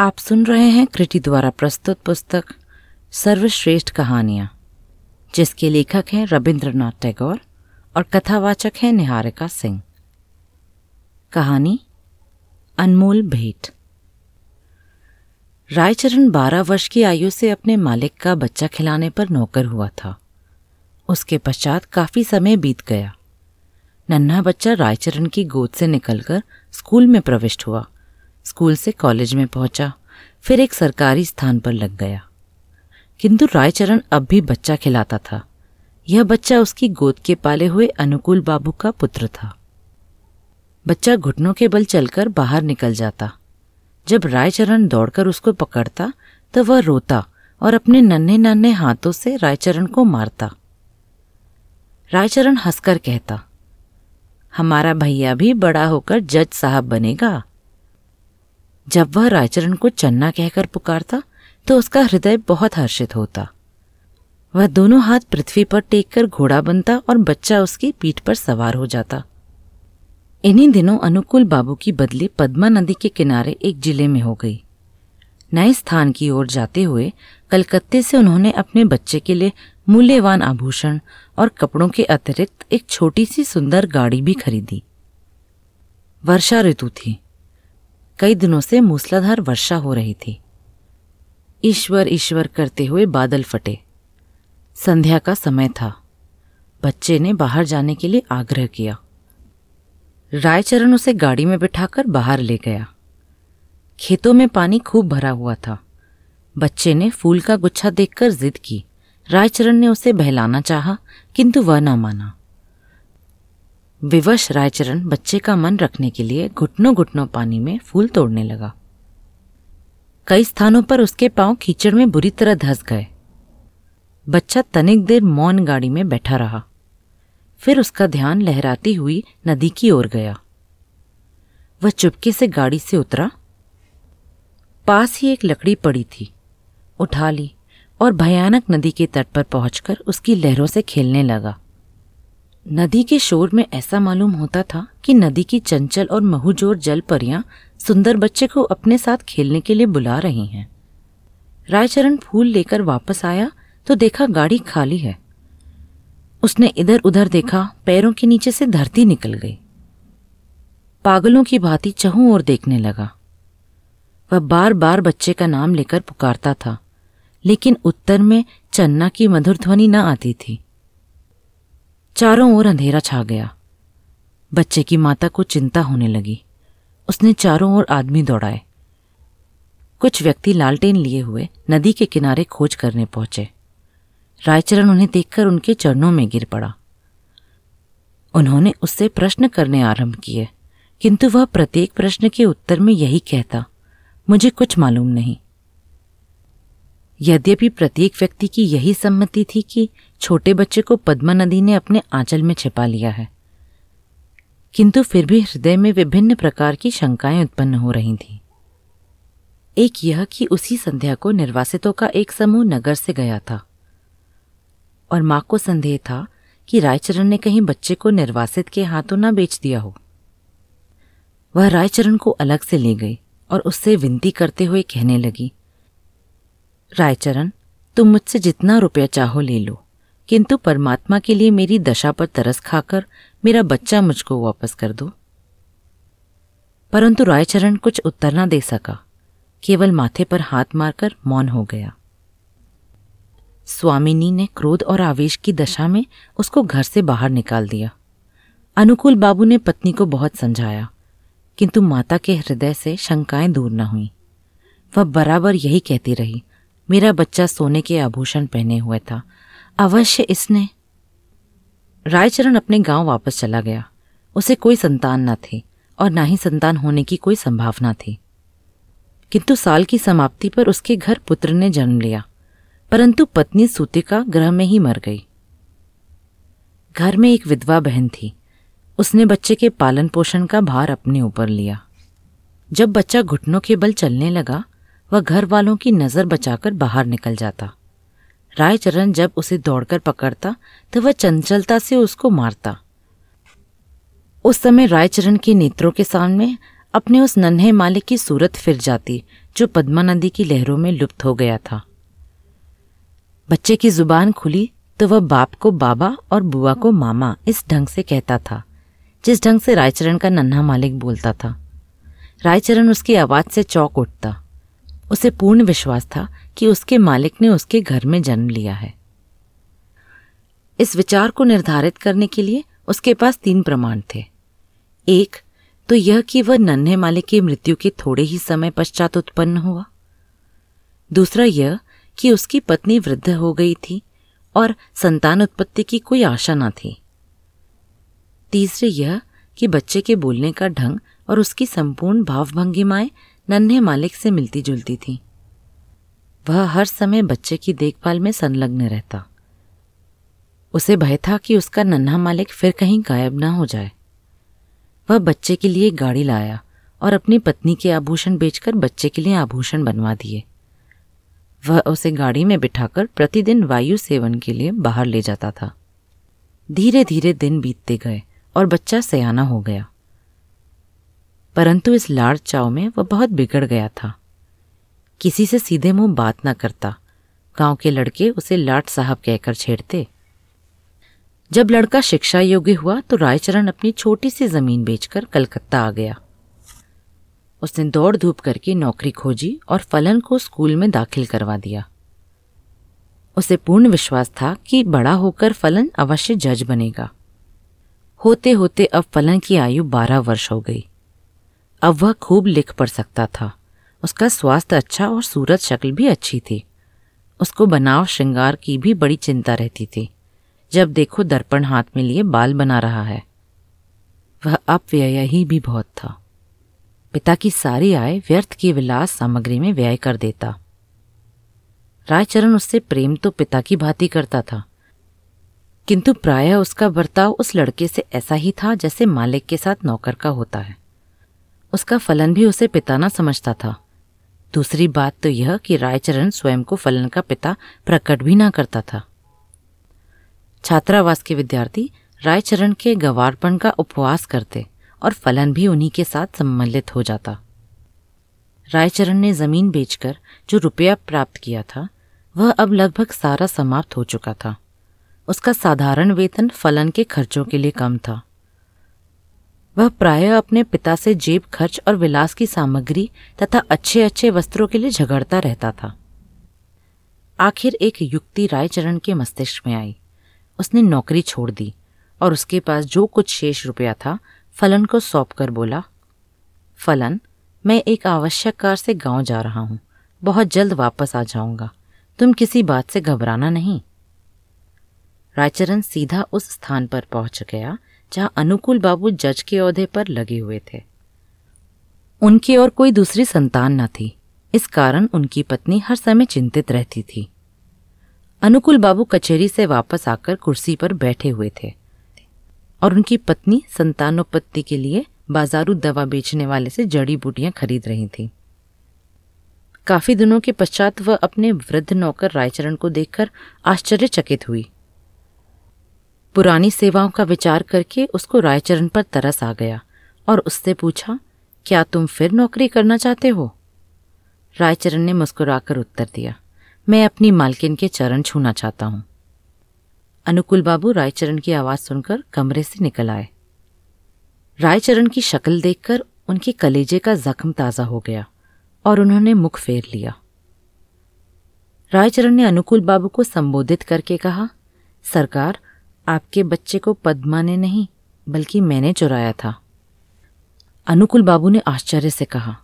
आप सुन रहे हैं कृति द्वारा प्रस्तुत पुस्तक सर्वश्रेष्ठ कहानियाँ, जिसके लेखक हैं रविंद्रनाथ टैगोर और कथावाचक हैं निहारिका सिंह। कहानी, अनमोल भेंट। रायचरण बारह वर्ष की आयु से अपने मालिक का बच्चा खिलाने पर नौकर हुआ था। उसके पश्चात काफ़ी समय बीत गया। नन्हा बच्चा रायचरण की गोद से निकलकर स्कूल में प्रविष्ट हुआ। स्कूल से कॉलेज में पहुँचा, फिर एक सरकारी स्थान पर लग गया। किंतु रायचरण अब भी बच्चा खिलाता था। यह बच्चा उसकी गोद के पाले हुए अनुकूल बाबू का पुत्र था। बच्चा घुटनों के बल चलकर बाहर निकल जाता। जब रायचरण दौड़कर उसको पकड़ता तो वह रोता और अपने नन्हे नन्हे हाथों से रायचरण को मारता। रायचरण हंसकर कहता, हमारा भैया भी बड़ा होकर जज साहब बनेगा। जब वह रायचरण को चन्ना कहकर पुकारता तो उसका हृदय बहुत हर्षित होता। वह दोनों हाथ पृथ्वी पर टेक कर घोड़ा बनता और बच्चा उसकी पीठ पर सवार हो जाता। इन्हीं दिनों अनुकूल बाबू की बदली पद्मा नदी के किनारे एक ज़िले में हो गई। नए स्थान की ओर जाते हुए कलकत्ते से उन्होंने अपने बच्चे के लिए मूल्यवान आभूषण और कपड़ों के अतिरिक्त एक छोटी सी सुंदर गाड़ी भी खरीदी। वर्षा ऋतु थी। कई दिनों से मूसलाधार वर्षा हो रही थी। ईश्वर ईश्वर करते हुए बादल फटे। संध्या का समय था। बच्चे ने बाहर जाने के लिए आग्रह किया। रायचरण उसे गाड़ी में बिठाकर बाहर ले गया। खेतों में पानी खूब भरा हुआ था। बच्चे ने फूल का गुच्छा देखकर जिद की। रायचरण ने उसे बहलाना चाहा, किंतु वह न माना। विवश रायचरण बच्चे का मन रखने के लिए घुटनों घुटनों पानी में फूल तोड़ने लगा। कई स्थानों पर उसके पाँव कीचड़ में बुरी तरह धस गए। बच्चा तनिक देर मौन गाड़ी में बैठा रहा। फिर उसका ध्यान लहराती हुई नदी की ओर गया। वह चुपके से गाड़ी से उतरा। पास ही एक लकड़ी पड़ी थी। उठा ली और भयानक नदी के तट पर पहुंचकर उसकी लहरों से खेलने लगा। नदी के शोर में ऐसा मालूम होता था कि नदी की चंचल और महुजोर जल परियाँ सुंदर बच्चे को अपने साथ खेलने के लिए बुला रही हैं। रायचरण फूल लेकर वापस आया तो देखा गाड़ी खाली है। उसने इधर उधर देखा पैरों के नीचे से धरती निकल गई। पागलों की भांति चहू और देखने लगा। वह बार बार बच्चे का नाम लेकर पुकारता था, लेकिन उत्तर में चन्ना की मधुर ध्वनि न आती थी। चारों ओर अंधेरा छा गया। बच्चे की माता को चिंता होने लगी। उसने चारों ओर आदमी दौड़ाए। कुछ व्यक्ति लालटेन लिए हुए नदी के किनारे खोज करने पहुँचे। रायचरण उन्हें देखकर उनके चरणों में गिर पड़ा। उन्होंने उससे प्रश्न करने आरंभ किए, किंतु वह प्रत्येक प्रश्न के उत्तर में यही कहता, मुझे कुछ मालूम नहीं। यद्यपि प्रत्येक व्यक्ति की यही सम्मति थी कि छोटे बच्चे को पद्मा नदी ने अपने आंचल में छिपा लिया है। किंतु फिर भी हृदय में विभिन्न प्रकार की शंकाएँ उत्पन्न हो रही थीं। एक यह कि उसी संध्या को निर्वासितों का एक समूह नगर से गया था। और माँ को संदेह था कि रायचरण ने कहीं बच्चे को निर्वासित के हाथों न बेच दिया हो। वह रायचरण को अलग से ले गई और उससे विनती करते हुए कहने लगी रायचरण, तुम मुझसे जितना रुपया चाहो ले लो, किंतु परमात्मा के लिए मेरी दशा पर तरस खाकर मेरा बच्चा मुझको वापस कर दो। परंतु रायचरण कुछ उत्तर ना दे सका, केवल माथे पर हाथ मारकर मौन हो गया। स्वामिनी ने क्रोध और आवेश की दशा में उसको घर से बाहर निकाल दिया। अनुकूल बाबू ने पत्नी को बहुत समझाया, किंतु माता के हृदय से शंकाएँ दूर न हुई। वह बराबर यही कहती रही मेरा बच्चा सोने के आभूषण पहने हुए था। अवश्य इसने। रायचरण अपने गाँव वापस चला गया। उसे कोई संतान न थी और ना ही संतान होने की कोई संभावना थी। किंतु साल की समाप्ति पर उसके घर पुत्र ने जन्म लिया, परंतु पत्नी सूतिका ग्रह में ही मर गई। घर में एक विधवा बहन थी। उसने बच्चे के पालन पोषण का भार अपने ऊपर लिया। जब बच्चा घुटनों के बल चलने लगा वह घर वालों की नज़र बचाकर बाहर निकल जाता। रायचरण जब उसे दौड़कर पकड़ता तो वह चंचलता से उसको मारता। उस समय रायचरण के नेत्रों के सामने अपने उस नन्हे मालिक की सूरत फिर जाती, जो पद्मा नदी की लहरों में लुप्त हो गया था। बच्चे की ज़ुबान खुली तो वह बाप को बाबा और बुआ को मामा इस ढंग से कहता था, जिस ढंग से रायचरण का नन्हा मालिक बोलता था। रायचरण उसकी आवाज़ से चौक उठता। उसे पूर्ण विश्वास था कि उसके मालिक ने उसके घर में जन्म लिया है। इस विचार को निर्धारित करने के लिए उसके पास तीन प्रमाण थे। एक तो यह कि वह नन्हे मालिक की मृत्यु के थोड़े ही समय पश्चात उत्पन्न हुआ। दूसरा, यह कि उसकी पत्नी वृद्ध हो गई थी और संतान उत्पत्ति की कोई आशा न थी। तीसरे, यह कि बच्चे के बोलने का ढंग और उसकी संपूर्ण भावभंगिमाएँ नन्हे मालिक से मिलती जुलती थी। वह हर समय बच्चे की देखभाल में संलग्न रहता। उसे भय था कि उसका नन्हा मालिक फिर कहीं गायब ना हो जाए। वह बच्चे के लिए गाड़ी लाया और अपनी पत्नी के आभूषण बेचकर बच्चे के लिए आभूषण बनवा दिए। वह उसे गाड़ी में बिठाकर प्रतिदिन वायु सेवन के लिए बाहर ले जाता था। धीरे धीरे दिन बीतते गए और बच्चा सयाना हो गया। परंतु इस लाड़ चाव में वह बहुत बिगड़ गया था। किसी से सीधे मुँह बात ना करता। गाँव के लड़के उसे लाट साहब कहकर छेड़ते। जब लड़का शिक्षा योग्य हुआ तो रायचरण अपनी छोटी सी ज़मीन बेचकर कलकत्ता आ गया। उसने दौड़ धूप करके नौकरी खोजी और फलन को स्कूल में दाखिल करवा दिया। उसे पूर्ण विश्वास था कि बड़ा होकर फलन अवश्य जज बनेगा। होते होते अब फलन की आयु बारह वर्ष हो गई। अब वह खूब लिख पढ़ सकता था। उसका स्वास्थ्य अच्छा और सूरत शक्ल भी अच्छी थी। उसको बनाव श्रृंगार की भी बड़ी चिंता रहती थी। जब देखो दर्पण हाथ में लिए बाल बना रहा है। वह अपव्यय ही भी बहुत था। पिता की सारी आय व्यर्थ की विलास सामग्री में व्यय कर देता। रायचरण उससे प्रेम तो पिता की भांति करता था। किंतु प्रायः उसका बर्ताव उस लड़के से ऐसा ही था जैसे मालिक के साथ नौकर का होता है। उसका फलन भी उसे पिता ना समझता था। दूसरी बात तो यह कि रायचरण स्वयं को फलन का पिता प्रकट भी ना करता था। छात्रावास के विद्यार्थी रायचरण के गवारपन का उपवास करते और फलन भी उन्हीं के साथ सम्मिलित हो जाता। रायचरण ने ज़मीन बेचकर जो रुपया प्राप्त किया था, वह अब लगभग सारा समाप्त हो चुका था। उसका साधारण वेतन फलन के खर्चों के लिए कम था। वह प्रायः अपने पिता से जेब खर्च और विलास की सामग्री तथा अच्छे अच्छे वस्त्रों के लिए झगड़ता रहता था। आखिर एक युक्ति रायचरण के मस्तिष्क में आई। उसने नौकरी छोड़ दी और उसके पास जो कुछ शेष रुपया था, फलन को सौंप कर बोला, फलन, मैं एक आवश्यक कार से गाँव जा रहा हूँ। बहुत जल्द वापस आ जाऊँगा। तुम किसी बात से घबराना नहीं। रायचरण सीधा उस स्थान पर पहुँच गया जहाँ अनुकूल बाबू जज के औहदे पर लगे हुए थे। उनकी और कोई दूसरी संतान न थी। इस कारण उनकी पत्नी हर समय चिंतित रहती थी। अनुकूल बाबू कचेरी से वापस आकर कुर्सी पर बैठे हुए थे और उनकी पत्नी संतानोपत्ति के लिए बाजारू दवा बेचने वाले से जड़ी बूटियाँ खरीद रही थी। काफ़ी दिनों के पश्चात वह अपने वृद्ध नौकर रायचरण को देखकर आश्चर्यचकित हुई। पुरानी सेवाओं का विचार करके उसको रायचरण पर तरस आ गया और उससे पूछा, क्या तुम फिर नौकरी करना चाहते हो? रायचरण ने मुस्कुराकर उत्तर दिया, मैं अपनी मालकिन के चरण छूना चाहता हूँ। अनुकुल बाबू रायचरण की आवाज़ सुनकर कमरे से निकल आए। रायचरण की शक्ल देखकर उनके कलेजे का जख्म ताज़ा हो गया और उन्होंने मुख फेर लिया। रायचरण ने अनुकुल बाबू को संबोधित करके कहा, सरकार आपके बच्चे को पद्मा ने नहीं, बल्कि मैंने चुराया था। अनुकुल बाबू ने आश्चर्य से कहा,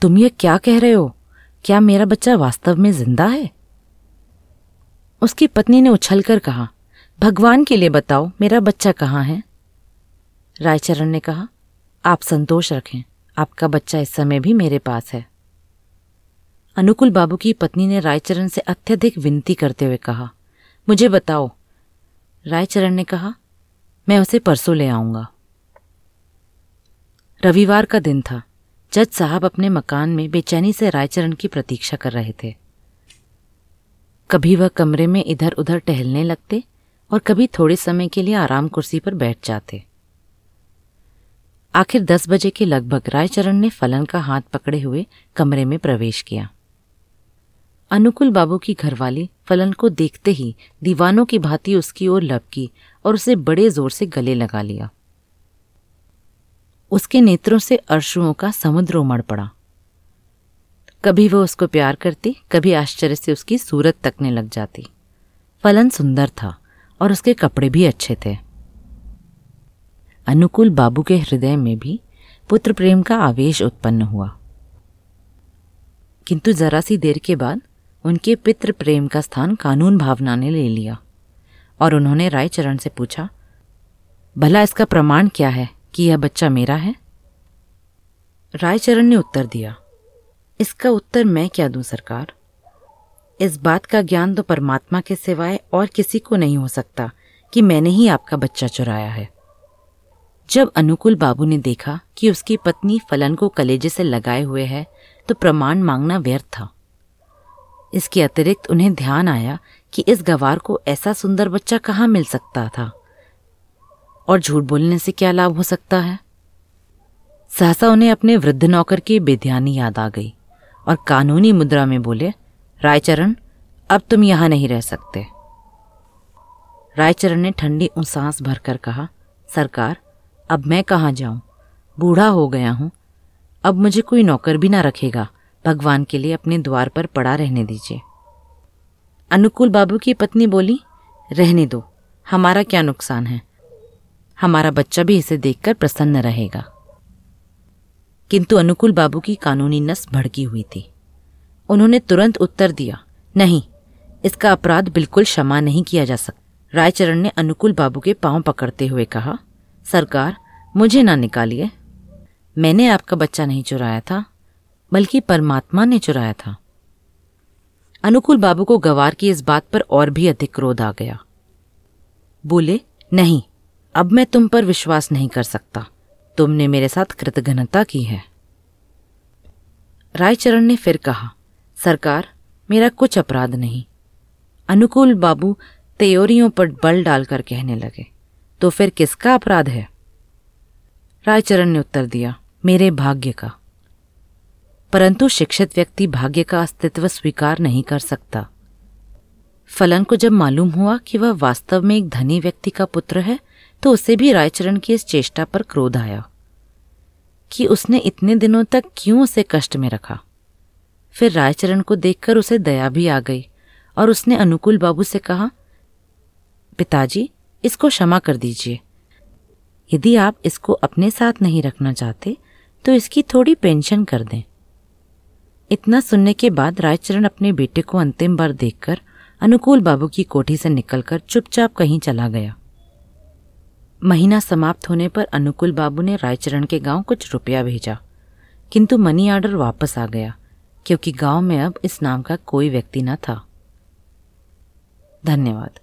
तुम ये क्या कह रहे हो? क्या मेरा बच्चा वास्तव में ज़िंदा है? उसकी पत्नी ने उछलकर कहा, भगवान के लिए बताओ, मेरा बच्चा कहाँ है? रायचरण ने कहा, आप संतोष रखें, आपका बच्चा इस समय भी मेरे पास है। अनुकुल बाबू की पत्नी ने रायचरण से अत्यधिक विनती करते हुए कहा, मुझे बताओ रायचरण ने कहा, मैं उसे परसों ले आऊँगा. रविवार का दिन था। जज साहब अपने मकान में बेचैनी से रायचरण की प्रतीक्षा कर रहे थे। कभी वह कमरे में इधर उधर टहलने लगते और कभी थोड़े समय के लिए आराम कुर्सी पर बैठ जाते। आखिर दस बजे के लगभग रायचरण ने फलन का हाथ पकड़े हुए कमरे में प्रवेश किया। अनुकुल बाबू की घरवाली फलन को देखते ही दीवानों की भांति उसकी ओर लपकी और उसे बड़े ज़ोर से गले लगा लिया। उसके नेत्रों से अरशुओं का समुद्र उमड़ पड़ा। कभी वो उसको प्यार करती, कभी आश्चर्य से उसकी सूरत तकने लग जाती। फलन सुंदर था और उसके कपड़े भी अच्छे थे। अनुकूल बाबू के हृदय में भी पुत्र प्रेम का आवेश उत्पन्न हुआ। किंतु जरा सी देर के बाद उनके पितृ प्रेम का स्थान कानून भावना ने ले लिया। और उन्होंने रायचरण से पूछा, भला इसका प्रमाण क्या है कि यह बच्चा मेरा है? रायचरण ने उत्तर दिया, इसका उत्तर मैं क्या दूँ सरकार? इस बात का ज्ञान तो परमात्मा के सिवाय और किसी को नहीं हो सकता कि मैंने ही आपका बच्चा चुराया है। जब अनुकुल बाबू ने देखा कि उसकी पत्नी फलन को कलेजे से लगाए हुए है तो प्रमाण मांगना व्यर्थ था। इसके अतिरिक्त उन्हें ध्यान आया कि इस गवार को ऐसा सुंदर बच्चा कहाँ मिल सकता था। और झूठ बोलने से क्या लाभ हो सकता है? सहसा उन्हें अपने वृद्ध नौकर की बेध्यानी याद आ गई और कानूनी मुद्रा में बोले, रायचरण, अब तुम यहाँ नहीं रह सकते रायचरण ने ठंडी सांस भरकर कहा, सरकार, अब मैं कहाँ जाऊँ? बूढ़ा हो गया हूँ। अब मुझे कोई नौकर भी ना रखेगा। भगवान के लिए अपने द्वार पर पड़ा रहने दीजिए। अनुकूल बाबू की पत्नी बोली, रहने दो, हमारा क्या नुकसान है? हमारा बच्चा भी इसे देखकर प्रसन्न रहेगा। किंतु अनुकूल बाबू की कानूनी नस भड़की हुई थी। उन्होंने तुरंत उत्तर दिया, नहीं, इसका अपराध बिल्कुल क्षमा नहीं किया जा सकता रायचरण ने अनुकूल बाबू के पाँव पकड़ते हुए कहा, सरकार, मुझे ना निकालिए। मैंने आपका बच्चा नहीं चुराया था। बल्कि परमात्मा ने चुराया था। अनुकूल बाबू को गवार की इस बात पर और भी अधिक क्रोध आ गया। बोले, नहीं, अब मैं तुम पर विश्वास नहीं कर सकता। तुमने मेरे साथ कृतघ्नता की है। रायचरण ने फिर कहा, सरकार, मेरा कुछ अपराध नहीं। अनुकूल बाबू त्योरियों पर बल डालकर कहने लगे तो फिर किसका अपराध है? रायचरण ने उत्तर दिया, मेरे भाग्य का। परंतु शिक्षित व्यक्ति भाग्य का अस्तित्व स्वीकार नहीं कर सकता। फलन को जब मालूम हुआ कि वह वास्तव में एक धनी व्यक्ति का पुत्र है तो उसे भी रायचरण की इस चेष्टा पर क्रोध आया कि उसने इतने दिनों तक क्यों उसे कष्ट में रखा। फिर रायचरण को देखकर उसे दया भी आ गई और उसने अनुकूल बाबू से कहा, पिताजी, इसको क्षमा कर दीजिए। यदि आप इसको अपने साथ नहीं रखना चाहते तो इसकी थोड़ी पेंशन कर दें। इतना सुनने के बाद रायचरण अपने बेटे को अंतिम बार देखकर अनुकूल बाबू की कोठी से निकलकर चुपचाप कहीं चला गया। महीना समाप्त होने पर अनुकूल बाबू ने रायचरण के गाँव कुछ रुपया भेजा। किंतु मनी ऑर्डर वापस आ गया, क्योंकि गाँव में अब इस नाम का कोई व्यक्ति न था। धन्यवाद।